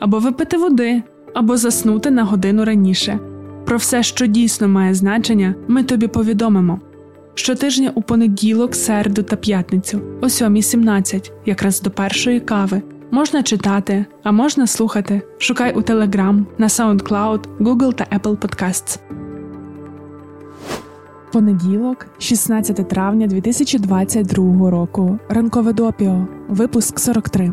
або випити води, або заснути на годину раніше. Про все, що дійсно має значення, ми тобі повідомимо. Щотижня у понеділок, середу та п'ятницю, о 7.17, якраз до першої кави. Можна читати, а можна слухати. Шукай у Telegram, на SoundCloud, Google та Apple Podcasts. Понеділок, 16 травня 2022 року. Ранкове допіо. Випуск 43.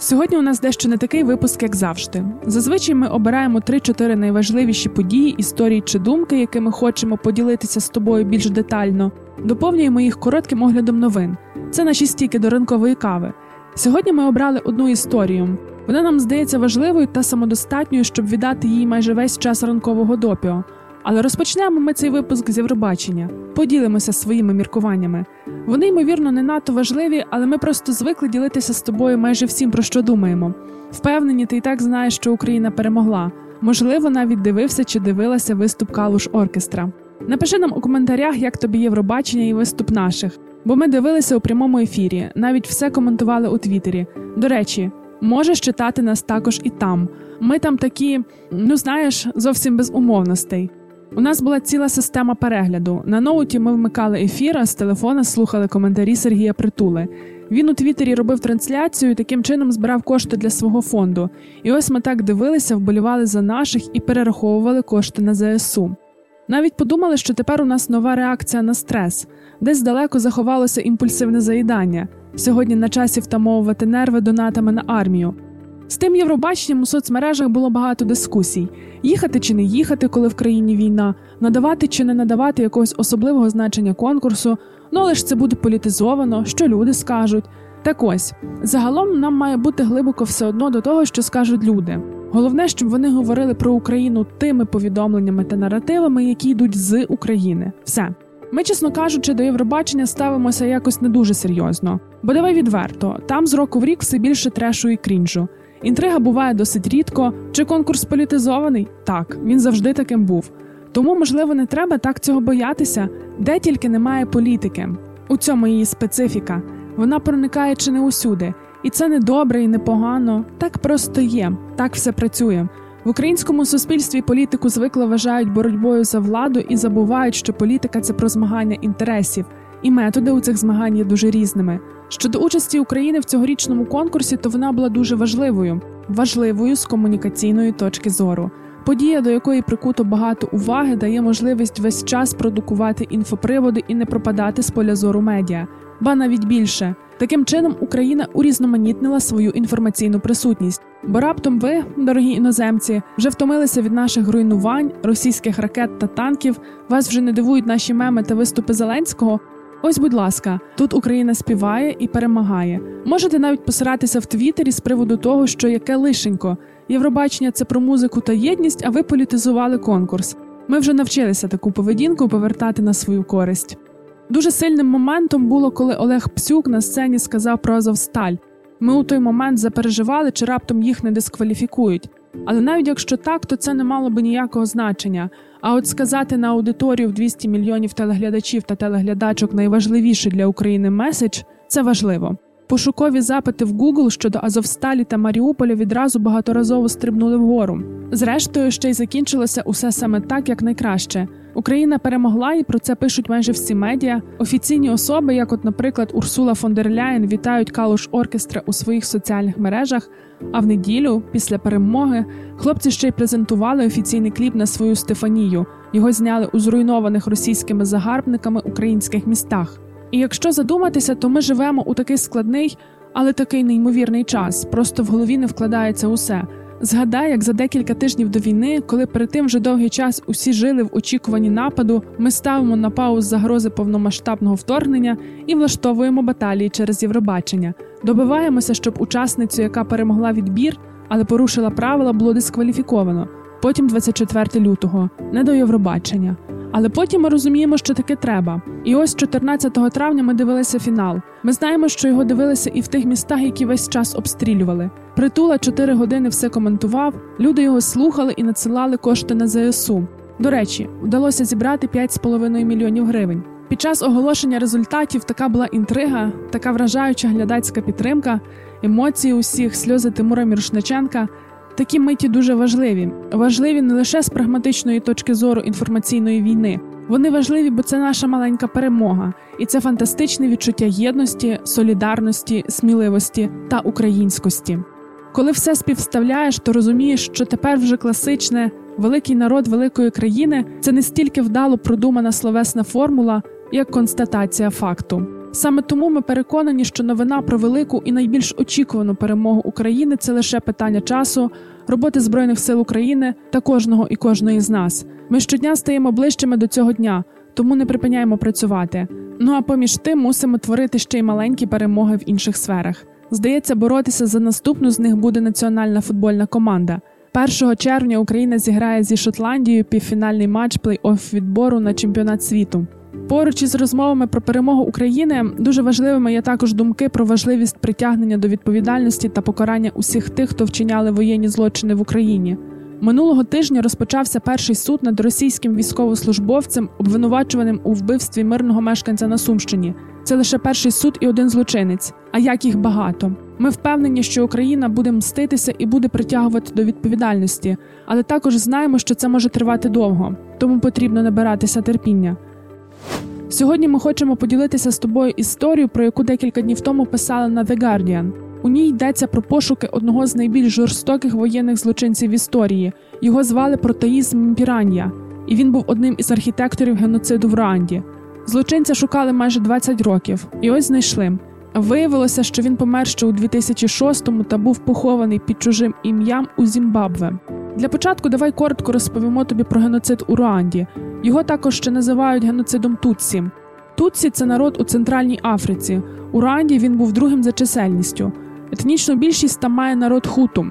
Сьогодні у нас дещо не такий випуск, як завжди. Зазвичай ми обираємо 3-4 найважливіші події, історії чи думки, якими хочемо поділитися з тобою більш детально. Доповнюємо їх коротким оглядом новин. Це наші стійки до ранкової кави. Сьогодні ми обрали одну історію. Вона нам здається важливою та самодостатньою, щоб віддати їй майже весь час ранкового допіо. Але розпочнемо ми цей випуск з Євробачення, поділимося своїми міркуваннями. Вони, ймовірно, не надто важливі, але ми просто звикли ділитися з тобою майже всім, про що думаємо. Впевнені, ти і так знаєш, що Україна перемогла. Можливо, навіть дивився чи дивилася виступ Калуш Оркестра. Напиши нам у коментарях, як тобі Євробачення і виступ наших, бо ми дивилися у прямому ефірі, навіть все коментували у Твіттері. До речі, можеш читати нас також і там. Ми там такі, ну знаєш, зовсім без умовностей. У нас була ціла система перегляду. На ноуті ми вмикали ефір, а з телефона слухали коментарі Сергія Притули. Він у Твіттері робив трансляцію і таким чином збирав кошти для свого фонду. І ось ми так дивилися, вболівали за наших і перераховували кошти на ЗСУ. Навіть подумали, що тепер у нас нова реакція на стрес, десь далеко заховалося імпульсивне заїдання. Сьогодні на часі втамовувати нерви донатами на армію. З тим Євробаченням у соцмережах було багато дискусій: їхати чи не їхати, коли в країні війна, надавати чи не надавати якогось особливого значення конкурсу. Ну але ж це буде політизовано, що люди скажуть. Так ось загалом нам має бути глибоко все одно до того, що скажуть люди. Головне, щоб вони говорили про Україну тими повідомленнями та наративами, які йдуть з України. Все. Ми, чесно кажучи, до Євробачення ставимося якось не дуже серйозно. Бо давай відверто, там з року в рік все більше трешу і крінжу. Інтрига буває досить рідко. Чи конкурс політизований? Так, він завжди таким був. Тому, можливо, не треба так цього боятися, де тільки немає політики. У цьому її специфіка. Вона проникає чи не усюди. І це не добре і не погано. Так просто є, так все працює. В українському суспільстві політику звикли вважають боротьбою за владу і забувають, що політика це про змагання інтересів, і методи у цих змагань є дуже різними. Щодо участі України в цьогорічному конкурсі, то вона була дуже важливою, важливою з комунікаційної точки зору. Подія, до якої прикуто багато уваги, дає можливість весь час продукувати інфоприводи і не пропадати з поля зору медіа, ба навіть більше. Таким чином Україна урізноманітнила свою інформаційну присутність, бо раптом ви, дорогі іноземці, вже втомилися від наших руйнувань, російських ракет та танків. Вас вже не дивують наші меми та виступи Зеленського. Ось, будь ласка, тут Україна співає і перемагає. Можете навіть посиратися в Твіттері з приводу того, що яке лишенько. Євробачення це про музику та єдність, а ви політизували конкурс. Ми вже навчилися таку поведінку повертати на свою користь. Дуже сильним моментом було, коли Олег Псюк на сцені сказав про Азовсталь. Ми у той момент запереживали, чи раптом їх не дискваліфікують. Але навіть якщо так, то це не мало би ніякого значення. А от сказати на аудиторію в 200 мільйонів телеглядачів та телеглядачок найважливіший для України меседж це важливо. Пошукові запити в Google щодо Азовсталі та Маріуполя відразу багаторазово стрибнули вгору. Зрештою, ще й закінчилося усе саме так, як найкраще. Україна перемогла, і про це пишуть майже всі медіа. Офіційні особи, як, от, наприклад, Урсула фон дер Ляєн, вітають Калуш Оркестра у своїх соціальних мережах. А в неділю, після перемоги, хлопці ще й презентували офіційний кліп на свою Стефанію. Його зняли у зруйнованих російськими загарбниками українських містах. І якщо задуматися, то ми живемо у такий складний, але такий неймовірний час. Просто в голові не вкладається усе. Згадай, як за декілька тижнів до війни, коли перед тим вже довгий час усі жили в очікуванні нападу, ми ставимо на пауз загрози повномасштабного вторгнення і влаштовуємо баталії через Євробачення. Добиваємося, щоб учасницю, яка перемогла відбір, але порушила правила, було дискваліфіковано. Потім 24 лютого, не до Євробачення. Але потім ми розуміємо, що таке треба. І ось 14 травня ми дивилися фінал. Ми знаємо, що його дивилися і в тих містах, які весь час обстрілювали. Притула 4 години все коментував. Люди його слухали і надсилали кошти на ЗСУ. До речі, вдалося зібрати 5,5 мільйонів гривень. Під час оголошення результатів така була інтрига, така вражаюча глядацька підтримка, емоції усіх, сльози Тимура Мірошниченка. Такі миті дуже важливі. Важливі не лише з прагматичної точки зору інформаційної війни. Вони важливі, бо це наша маленька перемога, і це фантастичне відчуття єдності, солідарності, сміливості та українськості. Коли все співставляєш, то розумієш, що тепер вже класичне великий народ великої країни це не стільки вдало продумана словесна формула, як констатація факту. Саме тому ми переконані, що новина про велику і найбільш очікувану перемогу України це лише питання часу, роботи збройних сил України та кожного і кожної з нас. Ми щодня стаємо ближчими до цього дня, тому не припиняємо працювати. Ну а поміж тим мусимо творити ще й маленькі перемоги в інших сферах. Здається, боротися за наступну з них буде національна футбольна команда. 1 червня Україна зіграє зі Шотландією півфінальний матч плей-офф відбору на чемпіонат світу. Поруч із розмовами про перемогу України дуже важливими є також думки про важливість притягнення до відповідальності та покарання усіх тих, хто вчиняли воєнні злочини в Україні. Минулого тижня розпочався перший суд над російським військовослужбовцем, обвинувачуваним у вбивстві мирного мешканця на Сумщині. Це лише перший суд і один злочинець, а як їх багато. Ми впевнені, що Україна буде мститися і буде притягувати до відповідальності, але також знаємо, що це може тривати довго, тому потрібно набиратися терпіння. Сьогодні ми хочемо поділитися з тобою історією, про яку декілька днів тому писали на The Guardian. У ній йдеться про пошуки одного з найбільш жорстоких воєнних злочинців в історії. Його звали Протеїзм Піран'я, і він був одним із архітекторів геноциду в Руанді. Злочинця шукали майже 20 років, і ось знайшли. Виявилося, що він помер ще у 2006-му та був похований під чужим ім'ям у Зімбабве. Для початку давай коротко розповімо тобі про геноцид у Руанді. Його також ще називають геноцидом Тутсі. Тутсі це народ у Центральній Африці. У Руанді він був другим за чисельністю. Етнічну більшість там має народ хуту.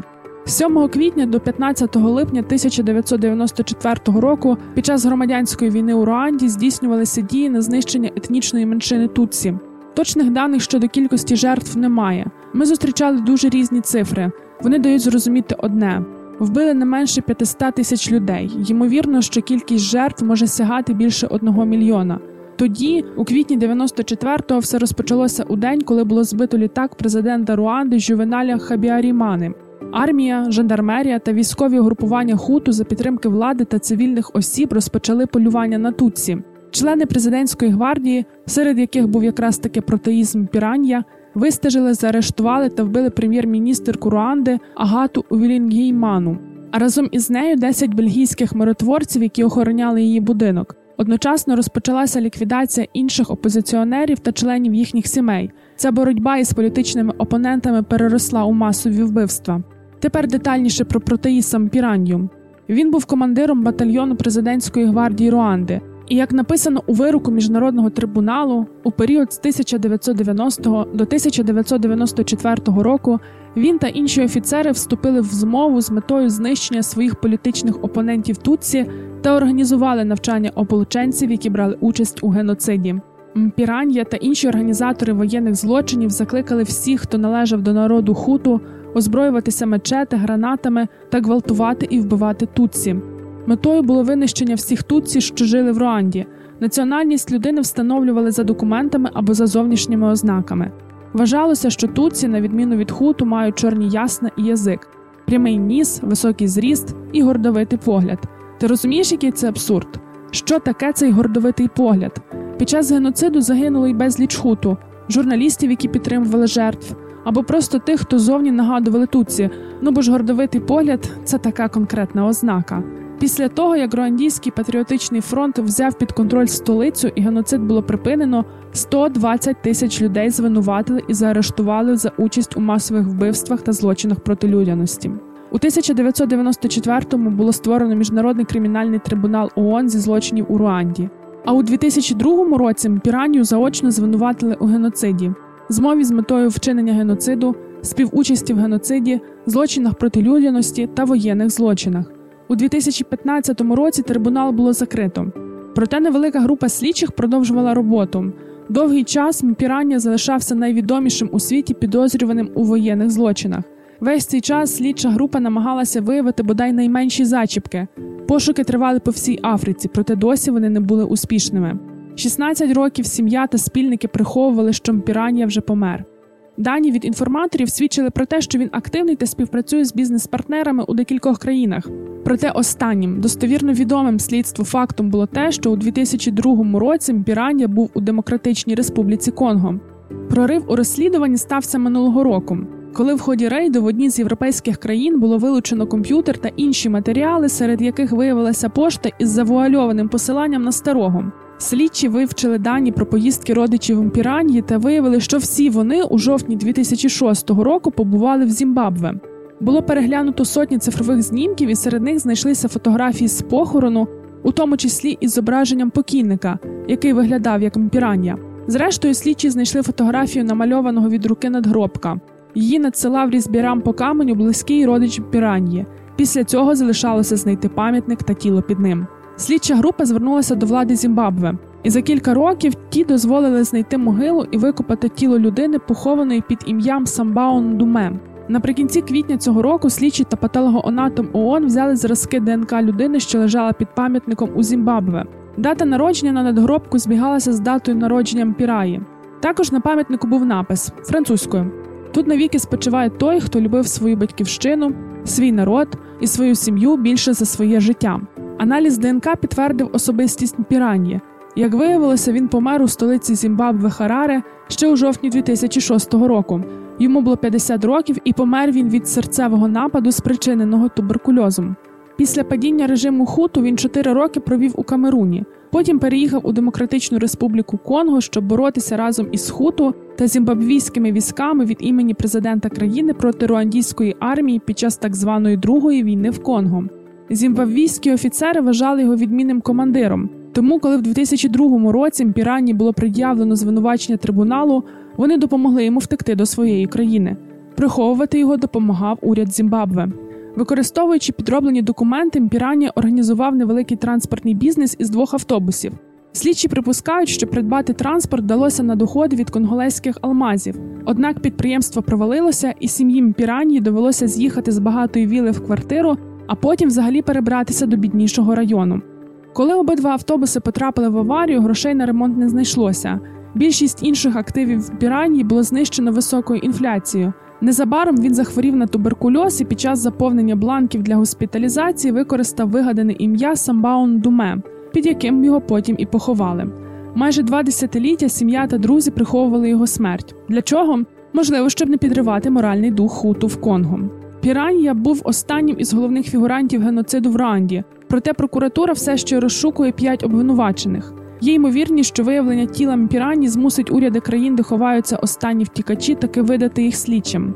З 7 квітня до 15 липня 1994 року під час громадянської війни у Руанді здійснювалися дії на знищення етнічної меншини Тутсі. Точних даних щодо кількості жертв немає. Ми зустрічали дуже різні цифри. Вони дають зрозуміти одне: вбили не менше 500 тисяч людей. Ймовірно, що кількість жертв може сягати більше одного мільйона. Тоді, у квітні 94-го, все розпочалося у день, коли було збито літак президента Руанди Жювеналя Хабіарімани. Армія, жандармерія та військові угрупування хуту за підтримки влади та цивільних осіб розпочали полювання на Тутсі. Члени президентської гвардії, серед яких був якраз таки протеїзм Піран'я, вистежили, заарештували та вбили прем'єр-міністерку Руанди Агату Увілінгійману. А разом із нею 10 бельгійських миротворців, які охороняли її будинок. Одночасно розпочалася ліквідація інших опозиціонерів та членів їхніх сімей. Ця боротьба із політичними опонентами переросла у масові вбивства. Тепер детальніше про протеїсам Піранью. Він був командиром батальйону президентської гвардії Руанди. І як написано у вироку міжнародного трибуналу, у період з 1990 до 1994 року він та інші офіцери вступили в змову з метою знищення своїх політичних опонентів Тутсі та організували навчання ополченців, які брали участь у геноциді. Піран'я та інші організатори воєнних злочинів закликали всіх, хто належав до народу хуту, озброюватися мечети, гранатами та гвалтувати і вбивати Тутсі. Метою було винищення всіх тутсі, що жили в Руанді. Національність людини встановлювали за документами або за зовнішніми ознаками. Вважалося, що тутсі, на відміну від хуту, мають чорні ясна і язик, прямий ніс, високий зріст і гордовитий погляд. Ти розумієш, який це абсурд? Що таке цей гордовитий погляд? Під час геноциду загинуло й безліч хуту, журналістів, які підтримували жертв, або просто тих, хто зовні нагадували тутсі. Ну бо ж гордовитий погляд це така конкретна ознака. Після того, як Руандійський патріотичний фронт взяв під контроль столицю і геноцид було припинено, 120 тисяч людей звинуватили і заарештували за участь у масових вбивствах та злочинах проти людяності. У 1994-му було створено міжнародний кримінальний трибунал ООН зі злочинів у Руанді. А у 2002 році Піранію заочно звинуватили у геноциді. Змові з метою вчинення геноциду співучасті в геноциді, злочинах проти людяності та воєнних злочинах. У 2015 році трибунал було закрито. Проте невелика група слідчих продовжувала роботу. Довгий час Мпірання залишався найвідомішим у світі підозрюваним у воєнних злочинах. Весь цей час слідча група намагалася виявити бодай найменші зачіпки. Пошуки тривали по всій Африці, проте досі вони не були успішними. 16 років сім'я та спільники приховували, що Мпірання вже помер. Дані від інформаторів свідчили про те, що він активний та співпрацює з бізнес-партнерами у декількох країнах. Проте останнім достовірно відомим слідству фактом було те, що у 2002 році Мпірання був у Демократичній Республіці Конго. Прорив у розслідуванні стався минулого року, коли в ході рейду в одній з європейських країн було вилучено комп'ютер та інші матеріали, серед яких виявилася пошта із завуальованим посиланням на старого. Слідчі вивчили дані про поїздки родичів Мпіранії та виявили, що всі вони у жовтні 2006 року побували в Зімбабве. Було переглянуто сотні цифрових знімків, і серед них знайшлися фотографії з похорону, у тому числі із зображенням покійника, який виглядав як Мпірання. Зрештою, слідчі знайшли фотографію намальованого від руки надгробка. Її надсилав різбірам по каменю близький родич Мпіранії. Після цього залишалося знайти пам'ятник та тіло під ним. Слідча група звернулася до влади Зімбабве, і за кілька років ті дозволили знайти могилу і викопати тіло людини, похованої під ім'ям Самбаун Думе. Наприкінці квітня цього року слідчі та патологоанатом ООН взяли зразки ДНК людини, що лежала під пам'ятником у Зімбабве. Дата народження на надгробку збігалася з датою народження Мпіраї. Також на пам'ятнику був напис французькою. Тут навіки спочиває той, хто любив свою батьківщину, свій народ і свою сім'ю більше за своє життя. Аналіз ДНК підтвердив особистість Мпіранії. Як виявилося, він помер у столиці Зімбабве Хараре ще у жовтні 2006 року. Йому було 50 років, і помер він від серцевого нападу, спричиненого туберкульозом. Після падіння режиму Хуту він 4 роки провів у Камеруні. Потім переїхав у Демократичну Республіку Конго, щоб боротися разом із Хуту та зімбабвійськими військами від імені президента країни проти руандійської армії під час так званої другої війни в Конго. Зімбабвійські офіцери вважали його відмінним командиром. Тому, коли в 2002 році Мпірані було пред'явлено звинувачення трибуналу, вони допомогли йому втекти до своєї країни. Приховувати його допомагав уряд Зімбабве. Використовуючи підроблені документи, Мпірані організував невеликий транспортний бізнес із двох автобусів. Слідчі припускають, що придбати транспорт вдалося на доходи від конголезьких алмазів. Однак підприємство провалилося, і сім'ї Мпірані довелося з'їхати з багатої віли в квартиру, а потім взагалі перебратися до біднішого району. Коли обидва автобуси потрапили в аварію, грошей на ремонт не знайшлося. Більшість інших активів Піранії було знищено високою інфляцією. Незабаром він захворів на туберкульоз і під час заповнення бланків для госпіталізації використав вигадане ім'я Самбаун Думе, під яким його потім і поховали. Майже два десятиліття сім'я та друзі приховували його смерть. Для чого? Можливо, щоб не підривати моральний дух хуту в Конго. Піранія був останнім із головних фігурантів геноциду в Ранді, проте прокуратура все ще розшукує п'ять обвинувачених. Є ймовірність, що виявлення тіла Мпірані змусить уряди країн, де ховаються останні втікачі, таки видати їх слідчим.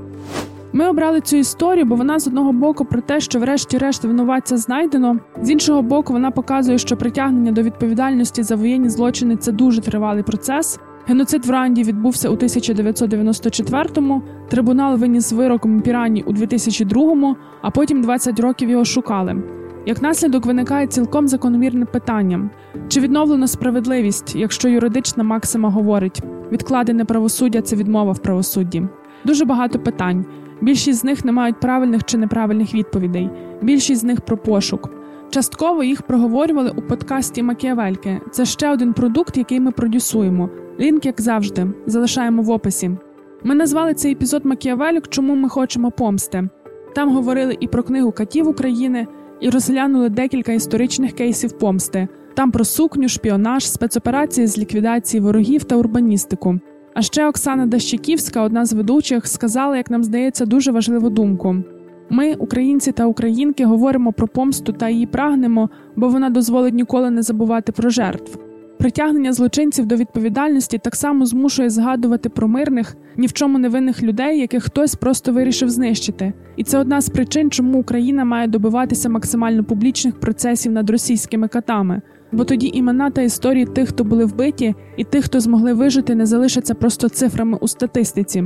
Ми обрали цю історію, бо вона з одного боку про те, що, врешті-решт, винуватця знайдено, з іншого боку, вона показує, що притягнення до відповідальності за воєнні злочини це дуже тривалий процес. Геноцид в Ранді відбувся у 1994-му, Трибунал виніс вирок Мпірані у 2002-му, а потім 20 років його шукали. Як наслідок виникає цілком закономірне питання: чи відновлено справедливість, якщо юридична максима говорить, відкладене правосуддя це відмова в правосудді? Дуже багато питань. Більшість з них не мають правильних чи неправильних відповідей. Більшість з них про пошук. Частково їх проговорювали у подкасті Макіавельки. Це ще один продукт, який ми продюсуємо. Лінк, як завжди, залишаємо в описі. Ми назвали цей епізод Макіавелік, чому ми хочемо помсти. Там говорили і про книгу Катів України, і розглянули декілька історичних кейсів помсти. Там про сукню, шпіонаж, спецоперації з ліквідації ворогів та урбаністику. А ще Оксана Дащиківська, одна з ведучих, сказала, як нам здається, дуже важливу думку. Ми, українці та українки, говоримо про помсту та її прагнемо, бо вона дозволить ніколи не забувати про жертв. Притягнення злочинців до відповідальності так само змушує згадувати про мирних, ні в чому невинних людей, яких хтось просто вирішив знищити. І це одна з причин, чому Україна має добиватися максимально публічних процесів над російськими катами. Бо тоді імена та історії тих, хто були вбиті, і тих, хто змогли вижити, не залишаться просто цифрами у статистиці.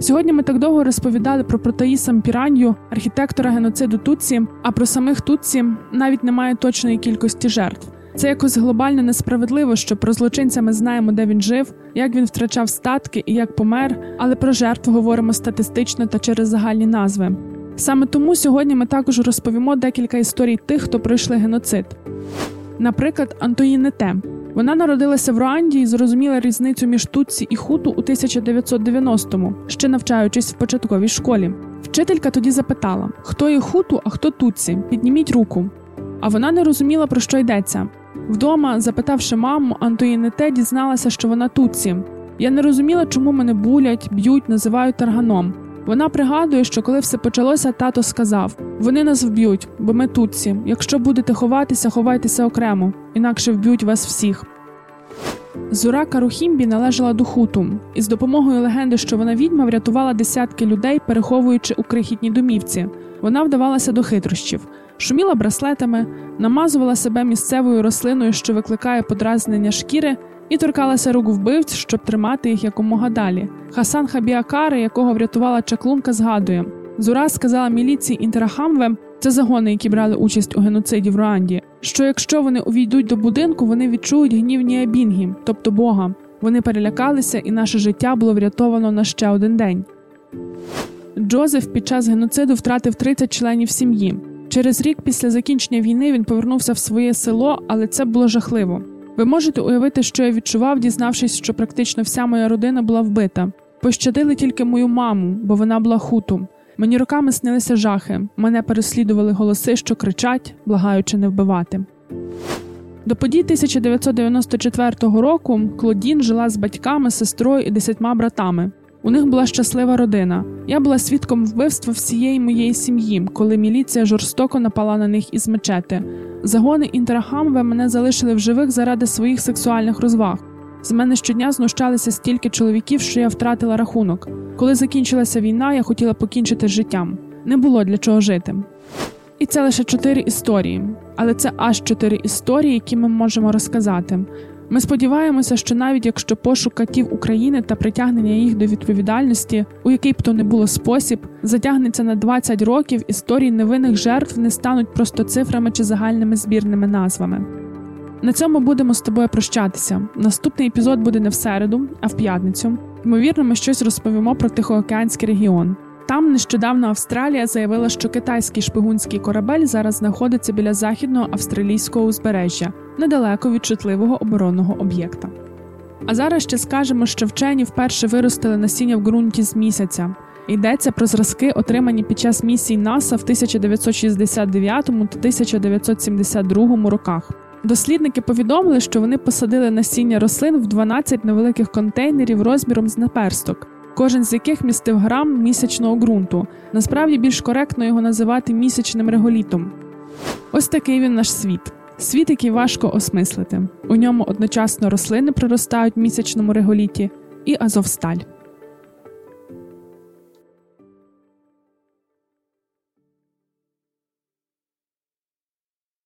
Сьогодні ми так довго розповідали про Протаїса Піранью, архітектора геноциду Тутсі, а про самих Тутсі навіть немає точної кількості жертв. Це якось глобально несправедливо, що про злочинця ми знаємо, де він жив, як він втрачав статки і як помер, але про жертв говоримо статистично та через загальні назви. Саме тому сьогодні ми також розповімо декілька історій тих, хто пройшли геноцид. Наприклад, Антоїни Те. Вона народилася в Руанді і зрозуміла різницю між Тутсі і Хуту у 1990-му, ще навчаючись в початковій школі. Вчителька тоді запитала, хто є Хуту, а хто Тутсі. Підніміть руку. А вона не розуміла, про що йдеться. Вдома, запитавши маму, Антоїни Те дізналася, що вона Тутсі. Я не розуміла, чому мене булять, б'ють, називають тарганом. Вона пригадує, що коли все почалося, тато сказав: вони нас вб'ють, бо ми тутці. Якщо будете ховатися, ховайтеся окремо, інакше вб'ють вас всіх. Зура Карухімбі належала до хуту, і з допомогою легенди, що вона відьма, врятувала десятки людей, переховуючи у крихітній домівці. Вона вдавалася до хитрощів, шуміла браслетами, намазувала себе місцевою рослиною, що викликає подразнення шкіри, і торкалася рук вбивць, щоб тримати їх якомога далі. Хасан Хабіакари, якого врятувала чаклунка, згадує: Зура сказала міліції Інтерахамве, це загони, які брали участь у геноциді в Руанді, що якщо вони увійдуть до будинку, вони відчують гнів Ніабінгі, тобто Бога. Вони перелякалися, і наше життя було врятовано на ще один день. Джозеф під час геноциду втратив 30 членів сім'ї. Через рік після закінчення війни він повернувся в своє село, але це було жахливо. Ви можете уявити, що я відчував, дізнавшись, що практично вся моя родина була вбита. Пощадили тільки мою маму, бо вона була хуту. Мені роками снилися жахи. Мене переслідували голоси, що кричать, благаючи не вбивати. До подій 1994 року Клодін жила з батьками, сестрою і десятьма братами. У них була щаслива родина. Я була свідком вбивства всієї моєї сім'ї, коли міліція жорстоко напала на них із мечети. Загони інтерахамве мене залишили в живих заради своїх сексуальних розваг. З мене щодня знущалися стільки чоловіків, що я втратила рахунок. Коли закінчилася війна, я хотіла покінчити з життям. Не було для чого жити. І це лише чотири історії, але це аж чотири історії, які ми можемо розказати. Ми сподіваємося, що навіть якщо пошук катів України та притягнення їх до відповідальності, у який б то не було спосіб, затягнеться на 20 років, історії невинних жертв не стануть просто цифрами чи загальними збірними назвами. На цьому будемо з тобою прощатися. Наступний епізод буде не в середу, а в п'ятницю. Ймовірно, ми щось розповімо про Тихоокеанський регіон. Там нещодавно Австралія заявила, що китайський шпигунський корабель зараз знаходиться біля західного австралійського узбережжя, недалеко від чутливого оборонного об'єкта. А зараз ще скажемо, що вчені вперше виростили насіння в ґрунті з місяця. Йдеться про зразки, отримані під час місій НАСА в 1969 та 1972 роках. Дослідники повідомили, що вони посадили насіння рослин в 12 невеликих контейнерів розміром з наперсток кожен з яких містив грам місячного ґрунту. Насправді більш коректно його називати місячним реголітом. Ось такий він наш світ. Світ, який важко осмислити. У ньому одночасно рослини проростають в місячному реголіті і азовсталь.